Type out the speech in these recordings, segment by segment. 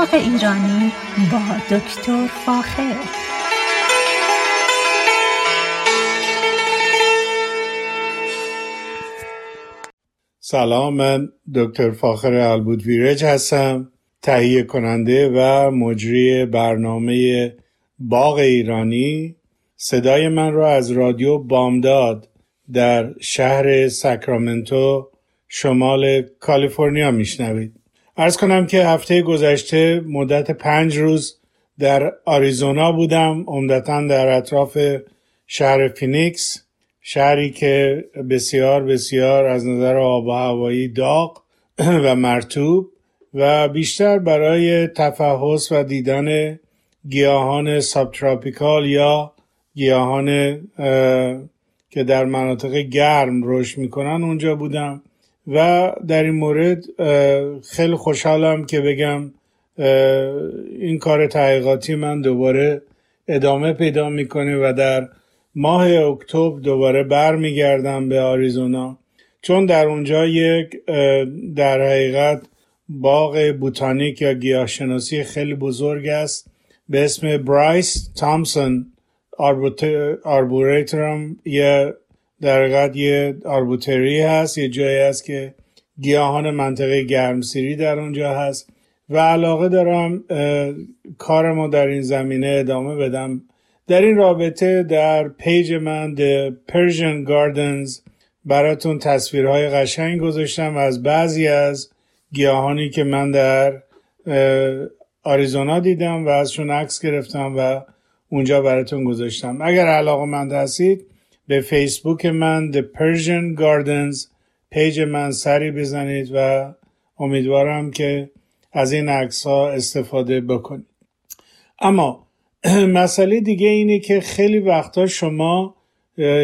باغ ایرانی با دکتر فاخر. سلام من دکتر فاخر البود ویرج هستم تهیه کننده و مجری برنامه باغ ایرانی. صدای من را از رادیو بامداد در شهر ساکرامنتو شمال کالیفرنیا میشنوید. عرض کنم که هفته گذشته مدت پنج روز در آریزونا بودم عمدتا در اطراف شهر فینیکس شهری که بسیار بسیار از نظر آب و هوایی داغ و مرطوب و بیشتر برای تفحص و دیدن گیاهان subtropical یا گیاهان که در مناطق گرم رشد می‌کنن اونجا بودم. و در این مورد خیلی خوشحالم که بگم این کار تحقیقاتی من دوباره ادامه پیدا می‌کنه و در ماه اکتبر دوباره برمیگردم به آریزونا. چون در اونجا یک در حقیقت باغ بوتانیک یا گیاهشناسی خیلی بزرگ است به اسم برایس تامسون arboretum یه در حقیقت یه arboretum ی هست یه جایی هست که گیاهان منطقه گرمسیری در اونجا هست و علاقه دارم کارمو در این زمینه ادامه بدم. در این رابطه در page من The Persian Gardens براتون تصویرهای قشنگ گذاشتم از بعضی از گیاهانی که من در آریزونا دیدم و ازشون عکس گرفتم و اونجا براتون گذاشتم. اگر علاقه مند هستید به فیسبوک من The Persian Gardens پیج من سری بزنید و امیدوارم که از این عکس ها استفاده بکنید. اما مسئله دیگه اینه که خیلی وقتا شما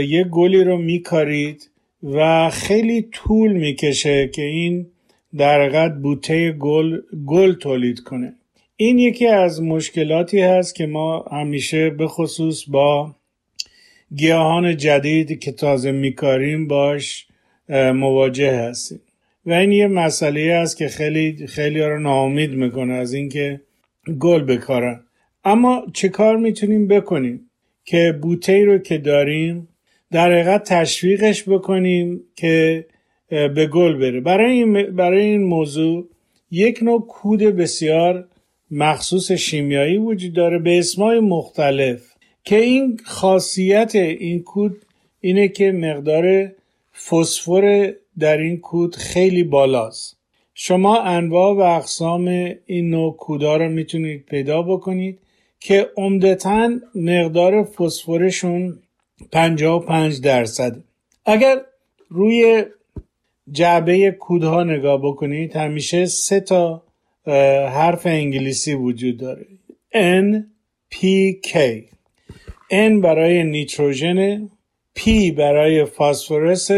یه گلی رو میکارید و خیلی طول می‌کشه که این در بوته گل گل تولید کنه. این یکی از مشکلاتی هست که ما همیشه به خصوص با گیاهان جدید که تازه میکاریم باش مواجه هستیم. و این یه مسئله است که خیلی خیلی رو ناامید می‌کنه از اینکه گل بکارن. اما چه کار می‌تونیم بکنیم که بوته رو که داریم در حقیقت تشویقش بکنیم که به گل بره. برای این, برای این موضوع یک نوع کود بسیار مخصوص شیمیایی وجود داره به اسمای مختلف. که این خاصیت این کود اینه که مقدار فسفر در این کود خیلی بالاست. شما انواع و اقسام این نوع کودا رو می‌تونید پیدا بکنید که عمدتا مقدار فسفرشون 55 درصد. اگر روی جعبه کودها نگاه بکنید همیشه سه تا حرف انگلیسی وجود داره. N P K. N برای نیتروژن P برای فاسفورس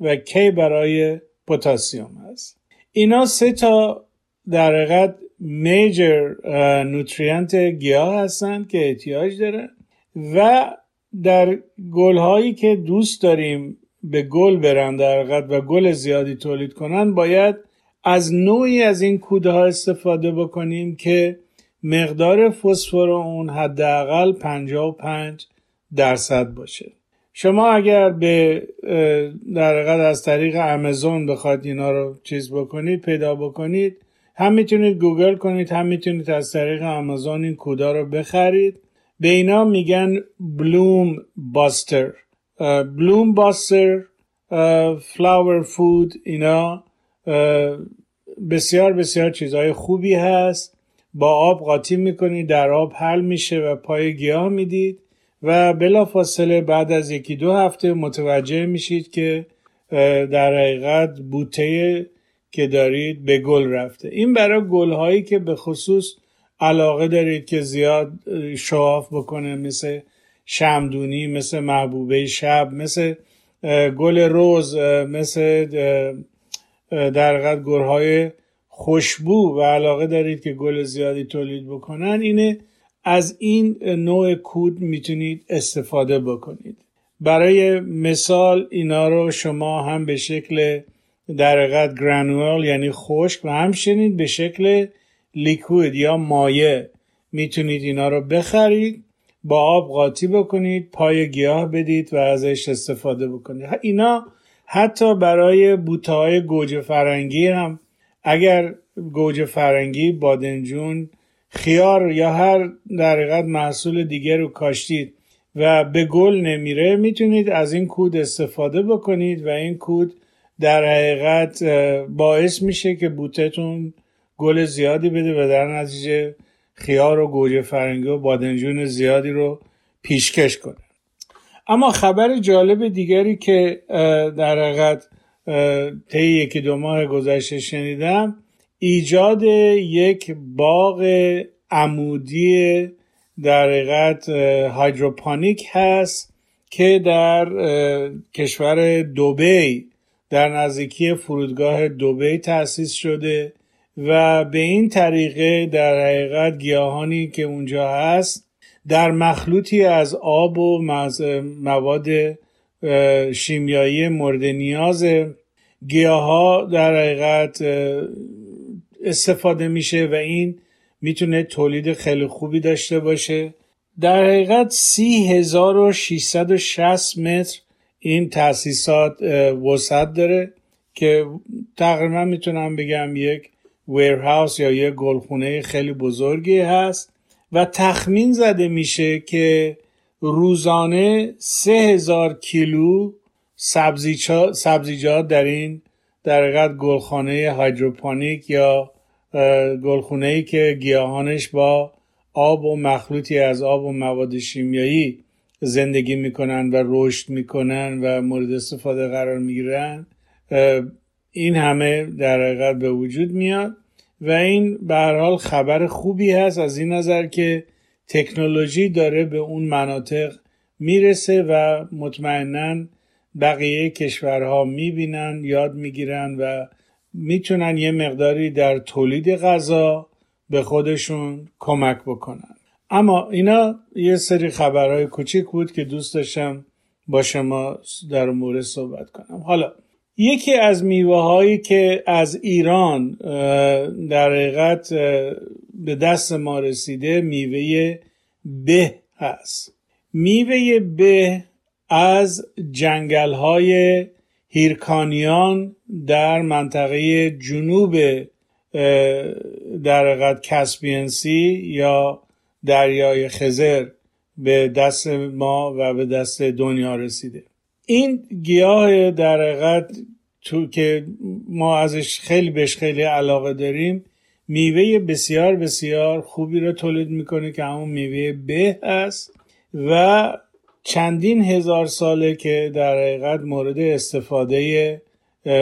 و K برای پتاسیم هست اینا سه تا در حقیقت میجر نوتریانت گیاه هستن که احتیاج داره و در گل هایی که دوست داریم به گل برن در حقیقت و گل زیادی تولید کنن باید از نوعی از این کوده ها استفاده بکنیم که مقدار فسفر اون حداقل 55 درصد باشه. شما اگر به در از طریق امازون بخواید اینا رو چیز بکنید پیدا بکنید هم می‌تونید گوگل کنید هم می‌تونید از طریق آمازون این کودا رو بخرید. به اینا میگن بلوم باستر. بلوم باستر فلاور فود اینا بسیار بسیار چیزهای خوبی هست. با آب قاطی می‌کنید در آب حل میشه و پای گیاه می‌دید و بلا فاصله بعد از یکی دو هفته متوجه میشید که در حقیقت بوته که دارید به گل رفته. این برای گل هایی که به خصوص علاقه دارید که زیاد شواف بکنه مثل شمدونی مثل محبوبه شب مثل گل روز مثل در حقیقت گلهای خوشبو و علاقه دارید که گل زیادی تولید بکنن اینه از این نوع کود می‌تونید استفاده بکنید. برای مثال اینا رو شما هم به شکل در حقیقت گرانول یعنی خشک و همچنین به شکل لیکوید یا مایع می‌تونید اینا رو بخرید با آب قاطی بکنید پای گیاه بدید و ازش استفاده بکنید. اینا حتی برای بوته های گوجه فرنگی هم اگر گوجه فرنگی بادنجون خیار یا هر در محصول دیگر رو کاشتید و به گل نمیره می‌تونید از این کود استفاده بکنید و این کود در حقیقت باعث میشه که بوتتون گل زیادی بده و در نتیجه خیار و گوجه فرنگی و بادنجون زیادی رو پیشکش کنه. اما خبر جالب دیگری که در حقیقت طی یکی دو ماه گذشته شنیدم ایجاد یک باغ عمودی در حقیقت هایدروپانیک هست که در کشور دوبی در نزدیکی فرودگاه دوبی تأسیس شده و به این طریقه در حقیقت گیاهانی که اونجا هست در مخلوطی از آب و مواد شیمیایی مورد نیاز. گیاه در حقیقت استفاده میشه و این می‌تونه تولید خیلی خوبی داشته باشه. در حقیقت سی هزار و متر این تاسیسات وسعت داره که تقریبا می‌تونم بگم یک ویرهاوس یا یک گلخونه خیلی بزرگی هست و تخمین زده میشه که روزانه سه هزار کیلو سبزیجات در این در حقیقت گلخانه هایدروپانیک یا گلخونه ای که گیاهانش با آب و مخلوطی از آب و مواد شیمیایی زندگی می‌کنن و رشد می‌کنن و مورد استفاده قرار می‌گیرن این همه در حقیقت به وجود میاد و این به حال خبر خوبی هست از این نظر که تکنولوژی داره به اون مناطق می‌رسه و مطمئنا بقیه کشورها می‌بینن یاد می‌گیرن و می‌تونن یه مقداری در تولید غذا به خودشون کمک بکنن. اما اینا یه سری خبرهای کوچیک بود که دوست داشتم با شما در مورد صحبت کنم. حالا یکی از میوه هایی که از ایران در حقیقت به دست ما رسیده میوه به هست. میوه به از جنگل های هیرکانیان در منطقه جنوب در حقیقت کسپینسی یا دریای خزر به دست ما و به دست دنیا رسیده. این گیاه در حقیقت تو که ما ازش خیلی بهش خیلی علاقه داریم میوه بسیار بسیار خوبی رو تولید می‌کنه که همون میوه به هست و چندین هزار ساله که در حقیقت مورد استفاده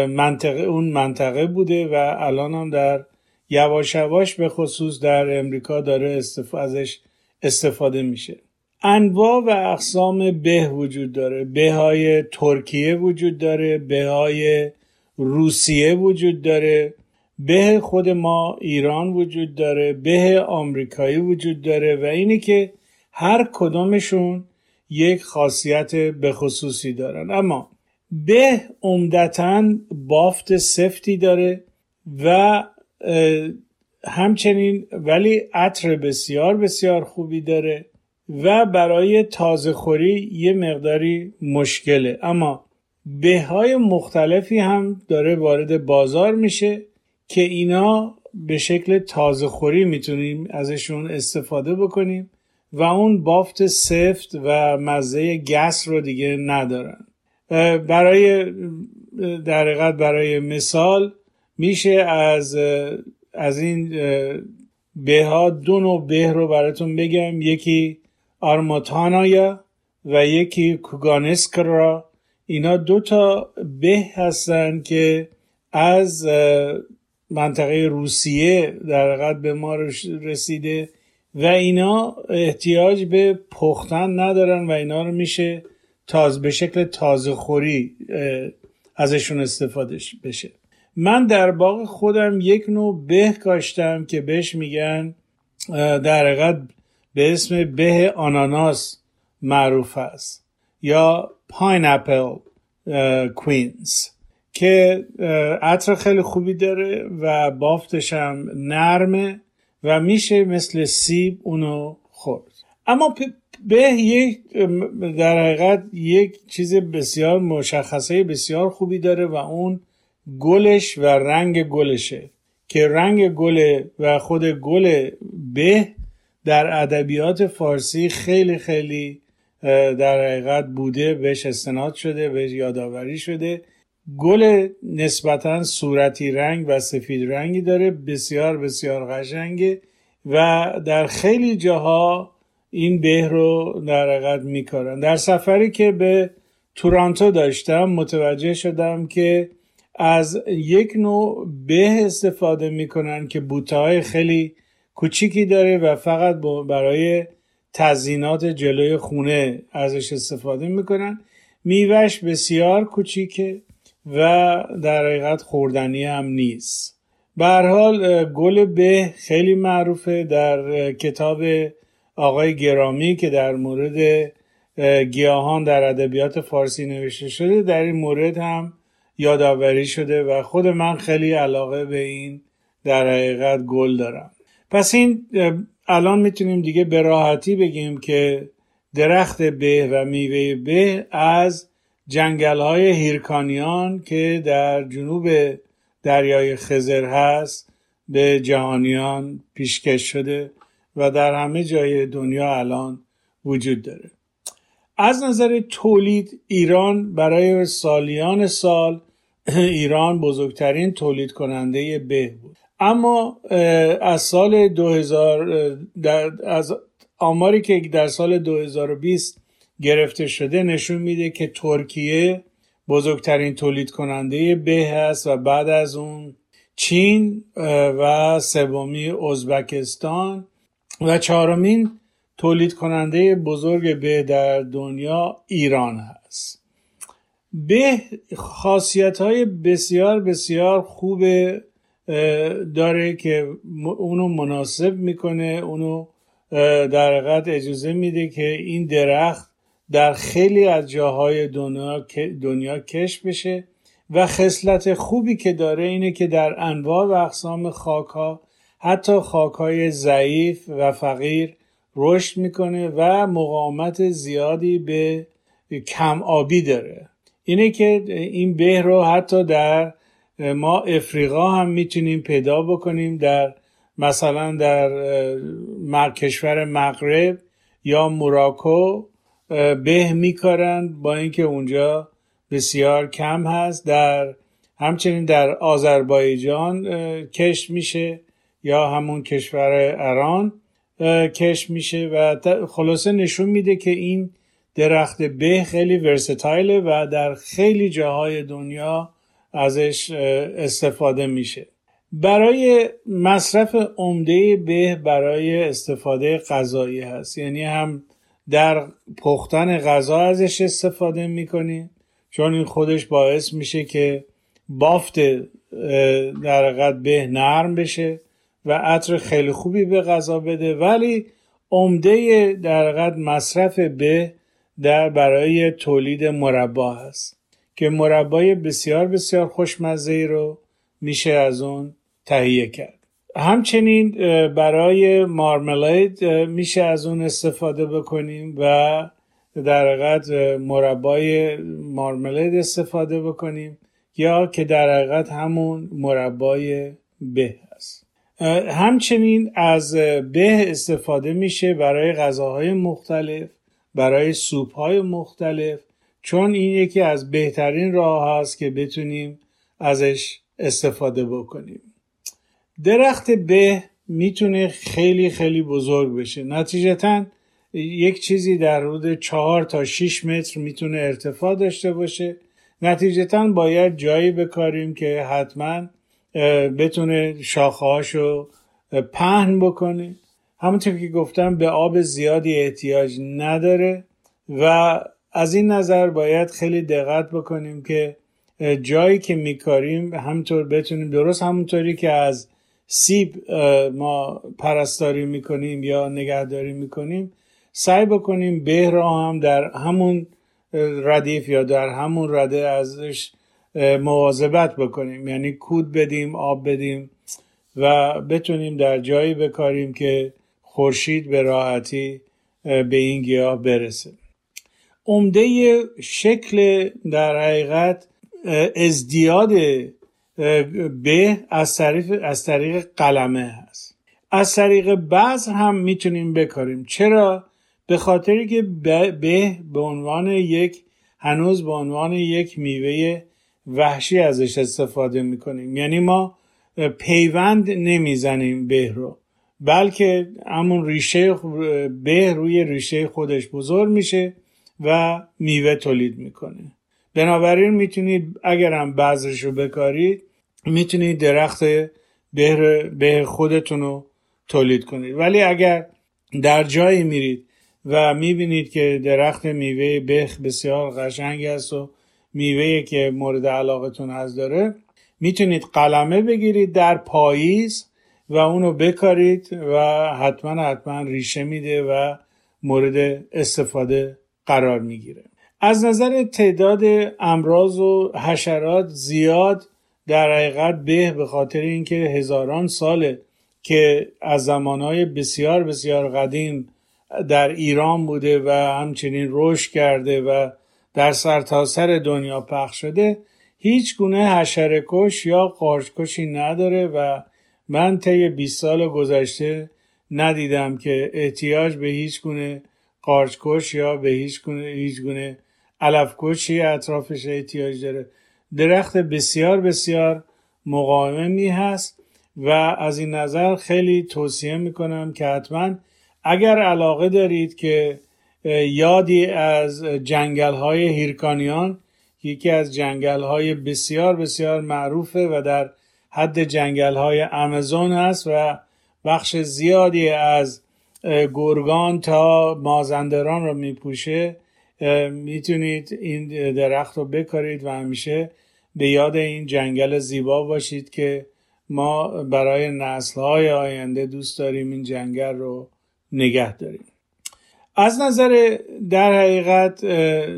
منطقه اون منطقه بوده و الان هم در یواش یواش به خصوص در امریکا داره ازش استفاده میشه. انواع و اقسام به وجود داره. به های ترکیه وجود داره به های روسیه وجود داره به خود ما ایران وجود داره به آمریکایی وجود داره و اینه که هر کدامشون یک خاصیت به خصوصی دارن. اما به عمدتا بافت سفتی داره و همچنین ولی عطر بسیار بسیار خوبی داره. و برای تازه خوری یه مقداری مشکله. اما به های مختلفی هم داره وارد بازار میشه که اینا به شکل تازه خوری می‌تونیم ازشون استفاده بکنیم و اون بافت سفت و مزه گس رو دیگه ندارن. برای در برای مثال میشه از از این به ها دو نوع به رو براتون بگم. یکی آرماتانایا و یکی کوگانسکرا اینا دو تا به هستن که از منطقه روسیه در حقیقت به ما رسیده و اینا احتیاج به پختن ندارن و اینا رو میشه تاز به شکل تازه خوری ازشون استفاده بشه. من در باغ خودم یک نوع به کاشتم که بهش میگن در حقیقت به اسم به آناناس معروف است یا پاینپل کوینز که عطر خیلی خوبی داره و بافتش هم نرمه و میشه مثل سیب اونو خورد. اما به یک در حقیقت یک چیز بسیار مشخصه بسیار خوبی داره و اون گلش و رنگ گلشه. که رنگ گل و خود گل به در ادبیات فارسی خیلی خیلی در حقیقت بوده بهش استناد شده بهش یادآوری شده. گل نسبتا صورتی رنگ و سفید رنگی داره بسیار بسیار قشنگه و در خیلی جاها این به رو در حقیقت میکارن. در سفری که به تورانتو داشتم متوجه شدم که از یک نوع به استفاده می‌کنن که بوته خیلی کوچیکی داره و فقط برای تزینات جلوی خونه ازش استفاده می‌کنن. میوهش بسیار کوچیکه و در حقیقت خوردنی هم نیست. به حال گل به خیلی معروفه در کتاب آقای گرامی که در مورد گیاهان در ادبیات فارسی نوشته شده در این مورد هم یادآوری شده و خود من خیلی علاقه به این در حقیقت گل دارم. پس این الان می‌تونیم دیگه به راحتی بگیم که درخت به و میوه به از جنگل های هیرکانیان که در جنوب دریای خزر هست به جهانیان پیشکش شده و در همه جای دنیا الان وجود داره. از نظر تولید ایران برای سالیان سال ایران بزرگترین تولید کننده به بود. اما از سال 2000 از آماری که در سال 2020 گرفته شده نشون میده که ترکیه بزرگترین تولید کننده به هست و بعد از اون چین و سومی ازبکستان و چهارمین تولید کننده بزرگ به در دنیا ایران هست. به خاصیت های بسیار بسیار خوب داره که اونو مناسب می‌کنه اونو در حقیقت اجازه میده که این درخت در خیلی از جاهای دنیا, دنیا کش بشه. و خصلت خوبی که داره اینه که در انواع و اقسام خاک ها حتی خاک های ضعیف و فقیر رشد می‌کنه و مقاومت زیادی به کم آبی داره. اینه که این به رو حتی در ما افریقا هم می‌تونیم پیدا بکنیم در مثلا در کشور مغرب یا موراکو به میکارن با اینکه اونجا بسیار کم هست. در همچنین در آذربایجان کشت میشه یا همون کشور ایران کش میشه و خلاصه نشون میده که این درخت به خیلی ورستایله و در خیلی جاهای دنیا ازش استفاده میشه. برای مصرف عمده به برای استفاده غذایی هست. یعنی هم در پختن غذا ازش استفاده می‌کنیم چون این خودش باعث میشه که بافت در قد به نرم بشه و عطر خیلی خوبی به غذا بده. ولی عمده در قد مصرف به در برای تولید مربا هست. که مربای بسیار بسیار خوشمزه رو میشه از اون تهیه کرد. همچنین برای مارملید میشه از اون استفاده بکنیم و در حقیقت مربای مارملید استفاده بکنیم یا که در حقیقت همون مربای به هست. همچنین از به استفاده میشه برای غذاهای مختلف برای سوپ های مختلف چون این یکی از بهترین راه هست که بتونیم ازش استفاده بکنیم. درخت به می‌تونه خیلی خیلی بزرگ بشه. نتیجتا یک چیزی در حدود چهار تا 6 متر می‌تونه ارتفاع داشته باشه. نتیجتا باید جایی بکاریم که حتما بتونه شاخهاشو پهن بکنه. همونطور که گفتم به آب زیادی احتیاج نداره و از این نظر باید خیلی دقت بکنیم که جایی که میکاریم همطور بتونیم درست همونطوری که از سیب ما پرستاری می‌کنیم یا نگهداری می‌کنیم سعی بکنیم به را هم در همون ردیف یا در همون رده ازش مواظبت بکنیم. یعنی کود بدیم آب بدیم و بتونیم در جایی بکاریم که خورشید به راحتی به این گیاه برسه. عمده شکل در حقیقت ازدیاد به از طریق, از طریق قلمه هست. از طریق بذر هم می‌تونیم بکاریم. چرا؟ به خاطری که به به عنوان یک هنوز به عنوان یک میوه وحشی ازش استفاده می‌کنیم. یعنی ما پیوند نمی‌زنیم به رو بلکه همون ریشه به روی ریشه خودش بزرگ میشه. و میوه تولید می‌کنه. بنابراین می‌تونید اگرم بذرش رو بکارید می‌تونید درخت به, به خودتون رو تولید کنید. ولی اگر در جایی میرید و می‌بینید که درخت میوه بخ بسیار قشنگ است و میوه که مورد علاقتون هست داره می‌تونید قلمه بگیرید در پاییز و اونو بکارید و حتما حتما ریشه میده و مورد استفاده قرار می‌گیره. از نظر تعداد امراض و حشرات زیاد در حقیقت به به خاطر اینکه هزاران ساله که از زمانهای بسیار بسیار قدیم در ایران بوده و همچنین رشد کرده و در سرتاسر سر دنیا پخش شده هیچ گونه حشرکش یا قارچکشی نداره و من طی 20 سال گذشته ندیدم که احتیاج به هیچ گونه قارچکش یا به هیچ گونه هیچ گونه علفکشی اطرافش احتیاج داره. درخت بسیار بسیار مقاومی هست و از این نظر خیلی توصیه می‌کنم که حتما اگر علاقه دارید که یادی از جنگل های هیرکانیان یکی از جنگل های بسیار بسیار معروفه و در حد جنگل های امازون هست و بخش زیادی از گرگان تا مازندران رو میپوشه می‌تونید این درخت رو بکارید و همیشه به یاد این جنگل زیبا باشید که ما برای نسل های آینده دوست داریم این جنگل رو نگه داریم. از نظر در حقیقت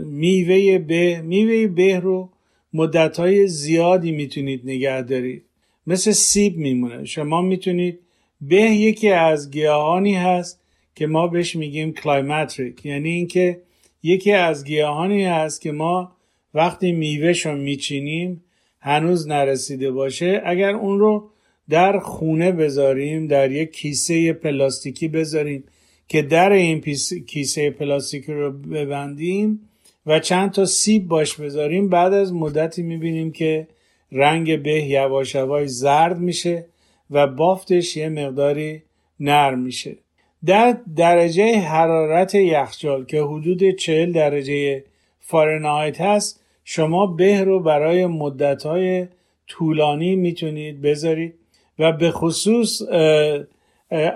میوه به میوه به رو مدت های زیادی می‌تونید نگه دارید. مثل سیب میمونه. شما می‌تونید به یکی از گیاهانی هست که ما بهش میگیم climacteric یعنی اینکه یکی از گیاهانی هست که ما وقتی میوهش رو میچینیم هنوز نرسیده باشه. اگر اون رو در خونه بذاریم در یک کیسه پلاستیکی بذاریم که در این کیسه پلاستیکی رو ببندیم و چند تا سیب باش بذاریم بعد از مدتی می‌بینیم که رنگ به یواش یواش زرد میشه. و بافتش یه مقداری نرم میشه. در درجه حرارت یخچال که حدود 40 درجه فارنهایت هست شما به رو برای مدتهای طولانی می‌تونید بذارید و به خصوص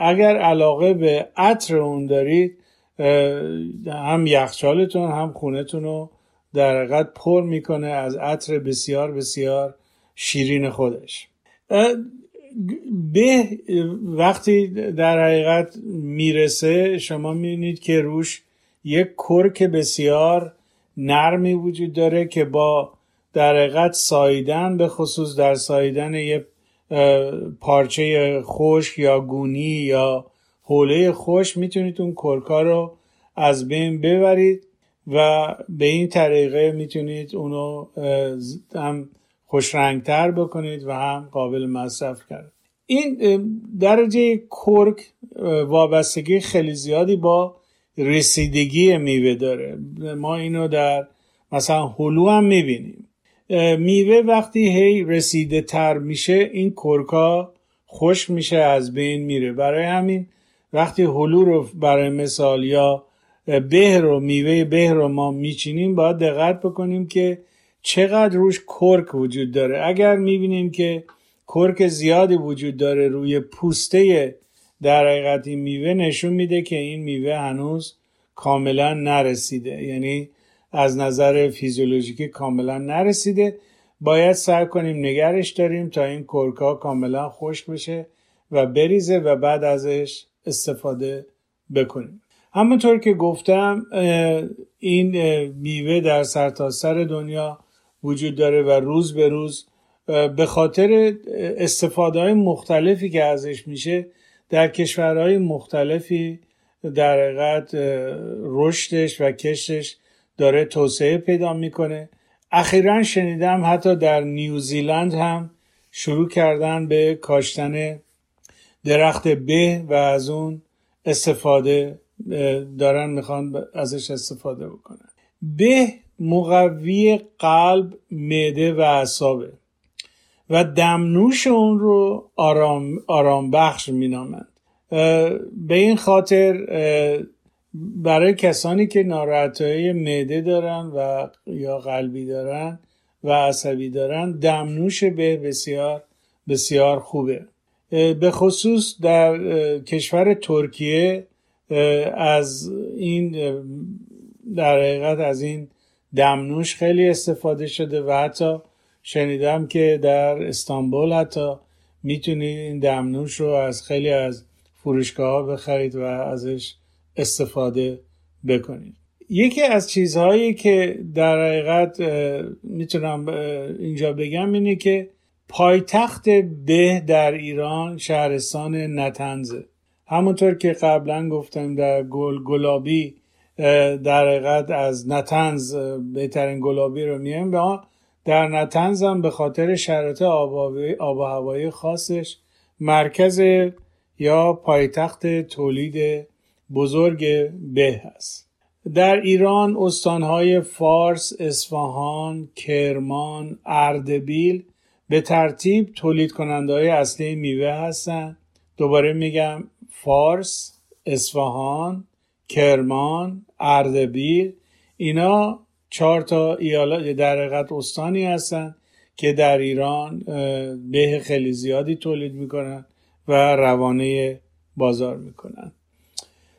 اگر علاقه به عطر اون دارید هم یخچالتون هم خونتون رو در حقیقت پر می‌کنه از عطر بسیار بسیار شیرین خودش. به وقتی در حقیقت می‌رسه شما می‌بینید که روش یک کرک بسیار نرمی وجود داره که با در حقیقت ساییدن به خصوص در ساییدن یه پارچه خشک یا گونی یا حوله خوش می‌تونید اون کرکا رو از بین ببرید و به این طریقه می‌تونید اونو هم خوش رنگتر بکنید و هم قابل مصرف کرد. این درجه کرک وابستگی خیلی زیادی با رسیدگی میوه داره. ما اینو در مثلا هلو هم می‌بینیم. میوه وقتی هی رسیده تر میشه این کرکا خوش میشه از بین میره. برای همین وقتی هلو رو برای مثال یا به رو میوه به رو ما میچینیم باید دقت بکنیم که چقدر روش کرک وجود داره. اگر می‌بینیم که کرک زیادی وجود داره روی پوسته در حقیقت این میوه نشون میده که این میوه هنوز کاملا نرسیده. یعنی از نظر فیزیولوژیکی کاملا نرسیده. باید سعی کنیم نگرش داریم تا این کرکا کاملا خشک بشه و بریزه و بعد ازش استفاده بکنیم. همونطور که گفتم این میوه در سرتاسر سر دنیا وجود داره و روز به روز به خاطر استفاده های مختلفی که ازش میشه در کشورهای مختلفی در حقیقت رشدش و کشش داره توسعه پیدا می‌کنه. اخیرا شنیدم حتی در نیوزیلند هم شروع کردن به کاشتن درخت به و از اون استفاده دارن می‌خوان ازش استفاده بکنن. به مقوی قلب معده و اعصابه. و دمنوش اون رو آرام, آرام بخش مینامند به این خاطر برای کسانی که ناراحتی معده دارن و یا قلبی دارن و عصبی دارن دمنوش به بسیار بسیار خوبه. به خصوص در کشور ترکیه از این در حقیقت از این دمنوش خیلی استفاده شده و حتی شنیدم که در استانبول حتی می‌تونید این دمنوش رو از خیلی از فروشگاه ها بخرید و ازش استفاده بکنید. یکی از چیزهایی که در حقیقت می‌تونم اینجا بگم اینه که پایتخت به در ایران شهرستان نتنزه. همونطور که قبلا گفتم در گل گلابی در حقیقت از نتنز بهترین گلابی رو میایم به در نتنز هم به خاطر شرایط آب و هوایی خاصش مرکز یا پایتخت تولید بزرگ به هست در ایران استانهای فارس، اصفهان، کرمان، اردبیل به ترتیب تولید کننده های اصلی میوه هستند. دوباره میگم فارس، اصفهان، کرمان، اردبیل اینا چهار تا ایالات در حقیقت استانی هستند که در ایران به خیلی زیادی تولید می‌کنن و روانه بازار می‌کنن.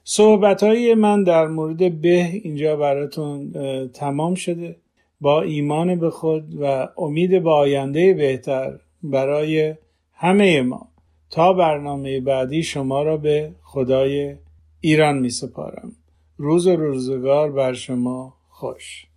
صحبت های من در مورد به اینجا براتون تمام شده. با ایمان به خود و امید به آینده بهتر برای همه ما. تا برنامه بعدی شما را به خدای ایران می سپارم. روز و روزگار بر شما خوش.